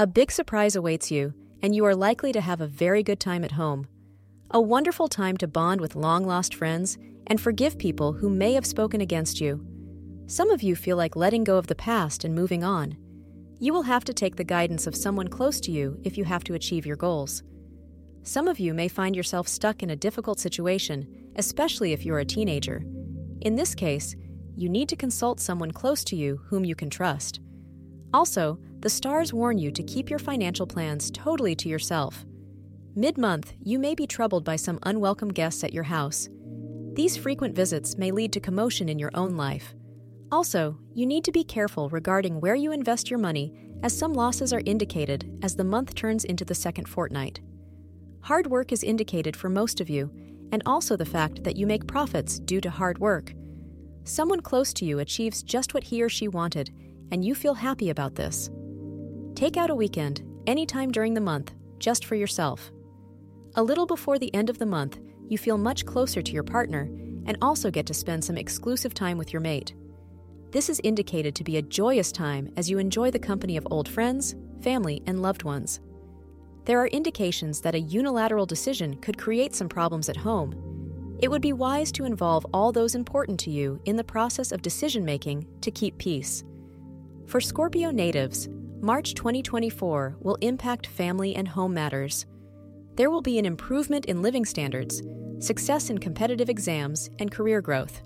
A big surprise awaits you, and you are likely to have a very good time at home. A wonderful time to bond with long lost friends and forgive people who may have spoken against you. Some of you feel like letting go of the past and moving on. You will have to take the guidance of someone close to you if you have to achieve your goals. Some of you may find yourself stuck in a difficult situation, especially if you're a teenager. In this case, you need to consult someone close to you whom you can trust. Also, the stars warn you to keep your financial plans totally to yourself. Mid month, you may be troubled by some unwelcome guests at your house. These frequent visits may lead to commotion in your own life. Also, you need to be careful regarding where you invest your money, as some losses are indicated as the month turns into the second fortnight. Hard work is indicated for most of you, and also the fact that you make profits due to hard work. Someone close to you achieves just what he or she wanted, and you feel happy about this. Take out a weekend, anytime during the month, just for yourself. A little before the end of the month, you feel much closer to your partner and also get to spend some exclusive time with your mate. This is indicated to be a joyous time as you enjoy the company of old friends, family, and loved ones. There are indications that a unilateral decision could create some problems at home. It would be wise to involve all those important to you in the process of decision making to keep peace. For Scorpio natives, March 2024 will impact family and home matters. There will be an improvement in living standards, success in competitive exams, and career growth.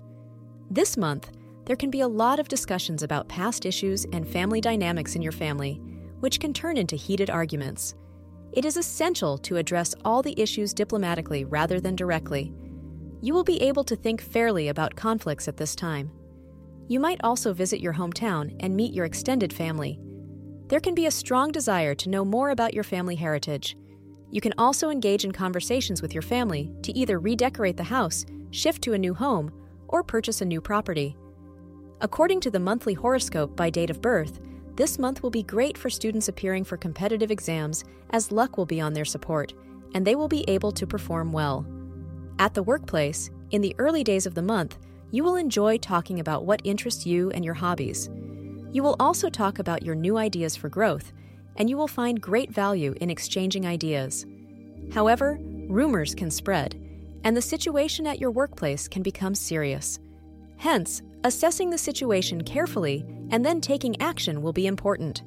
This month, there can be a lot of discussions about past issues and family dynamics in your family, which can turn into heated arguments. It is essential to address all the issues diplomatically rather than directly. You will be able to think fairly about conflicts at this time. You might also visit your hometown and meet your extended family. There can be a strong desire to know more about your family heritage. You can also engage in conversations with your family to either redecorate the house, shift to a new home, or purchase a new property. According to the monthly horoscope by date of birth, this month will be great for students appearing for competitive exams as luck will be on their support, and they will be able to perform well. At the workplace, in the early days of the month, you will enjoy talking about what interests you and your hobbies. You will also talk about your new ideas for growth, and you will find great value in exchanging ideas. However, rumors can spread, and the situation at your workplace can become serious. Hence, assessing the situation carefully and then taking action will be important.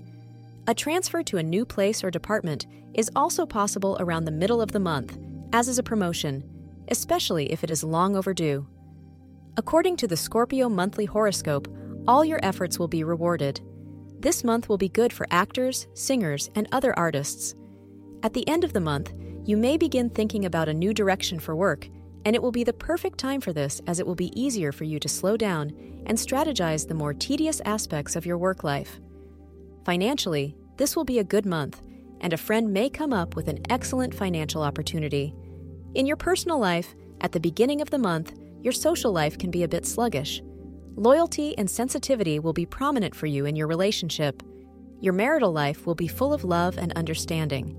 A transfer to a new place or department is also possible around the middle of the month, as is a promotion, especially if it is long overdue. According to the Scorpio monthly horoscope, all your efforts will be rewarded. This month will be good for actors, singers, and other artists. At the end of the month, you may begin thinking about a new direction for work, and it will be the perfect time for this as it will be easier for you to slow down and strategize the more tedious aspects of your work life. Financially, this will be a good month, and a friend may come up with an excellent financial opportunity. In your personal life, at the beginning of the month, your social life can be a bit sluggish. Loyalty and sensitivity will be prominent for you in your relationship. Your marital life will be full of love and understanding.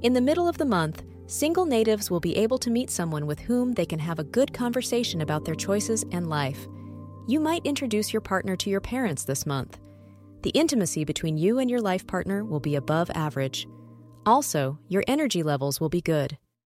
In the middle of the month, single natives will be able to meet someone with whom they can have a good conversation about their choices and life. You might introduce your partner to your parents this month. The intimacy between you and your life partner will be above average. Also, your energy levels will be good.